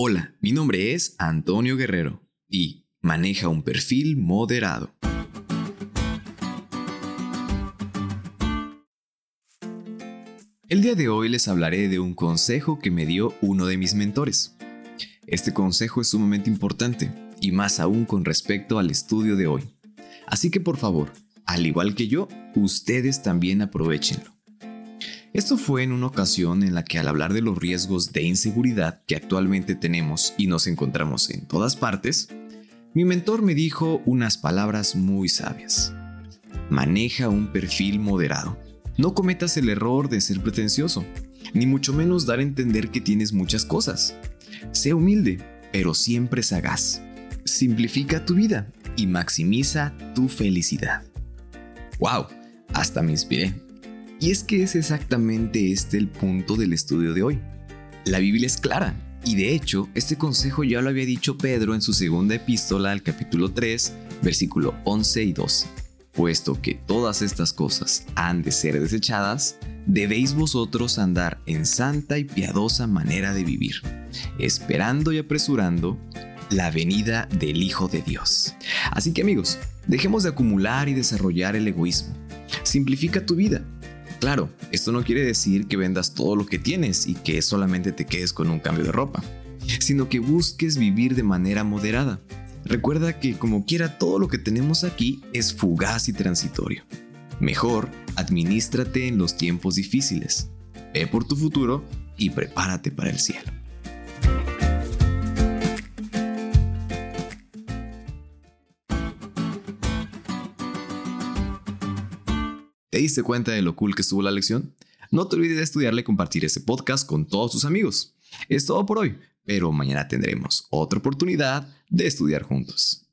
Hola, mi nombre es Antonio Guerrero y maneja un perfil moderado. El día de hoy les hablaré de un consejo que me dio uno de mis mentores. Este consejo es sumamente importante y más aún con respecto al estudio de hoy. Así que por favor, al igual que yo, ustedes también aprovechenlo. Esto fue en una ocasión en la que al hablar de los riesgos de inseguridad que actualmente tenemos y nos encontramos en todas partes, mi mentor me dijo unas palabras muy sabias. Maneja un perfil moderado. No cometas el error de ser pretencioso, ni mucho menos dar a entender que tienes muchas cosas. Sé humilde, pero siempre sagaz. Simplifica tu vida y maximiza tu felicidad. ¡Wow! Hasta me inspiré. Y es que es exactamente este el punto del estudio de hoy. La Biblia es clara, y de hecho, este consejo ya lo había dicho Pedro en su segunda epístola al capítulo 3, versículo 11 y 12. Puesto que todas estas cosas han de ser desechadas, debéis vosotros andar en santa y piadosa manera de vivir, esperando y apresurando la venida del Hijo de Dios. Así que amigos, dejemos de acumular y desarrollar el egoísmo. Simplifica tu vida. Claro, esto no quiere decir que vendas todo lo que tienes y que solamente te quedes con un cambio de ropa, sino que busques vivir de manera moderada. Recuerda que como quiera todo lo que tenemos aquí es fugaz y transitorio. Mejor, administrate en los tiempos difíciles. Ve por tu futuro y prepárate para el cielo. ¿Te diste cuenta de lo cool que estuvo la lección? No te olvides de estudiarle y compartir este podcast con todos tus amigos. Es todo por hoy, pero mañana tendremos otra oportunidad de estudiar juntos.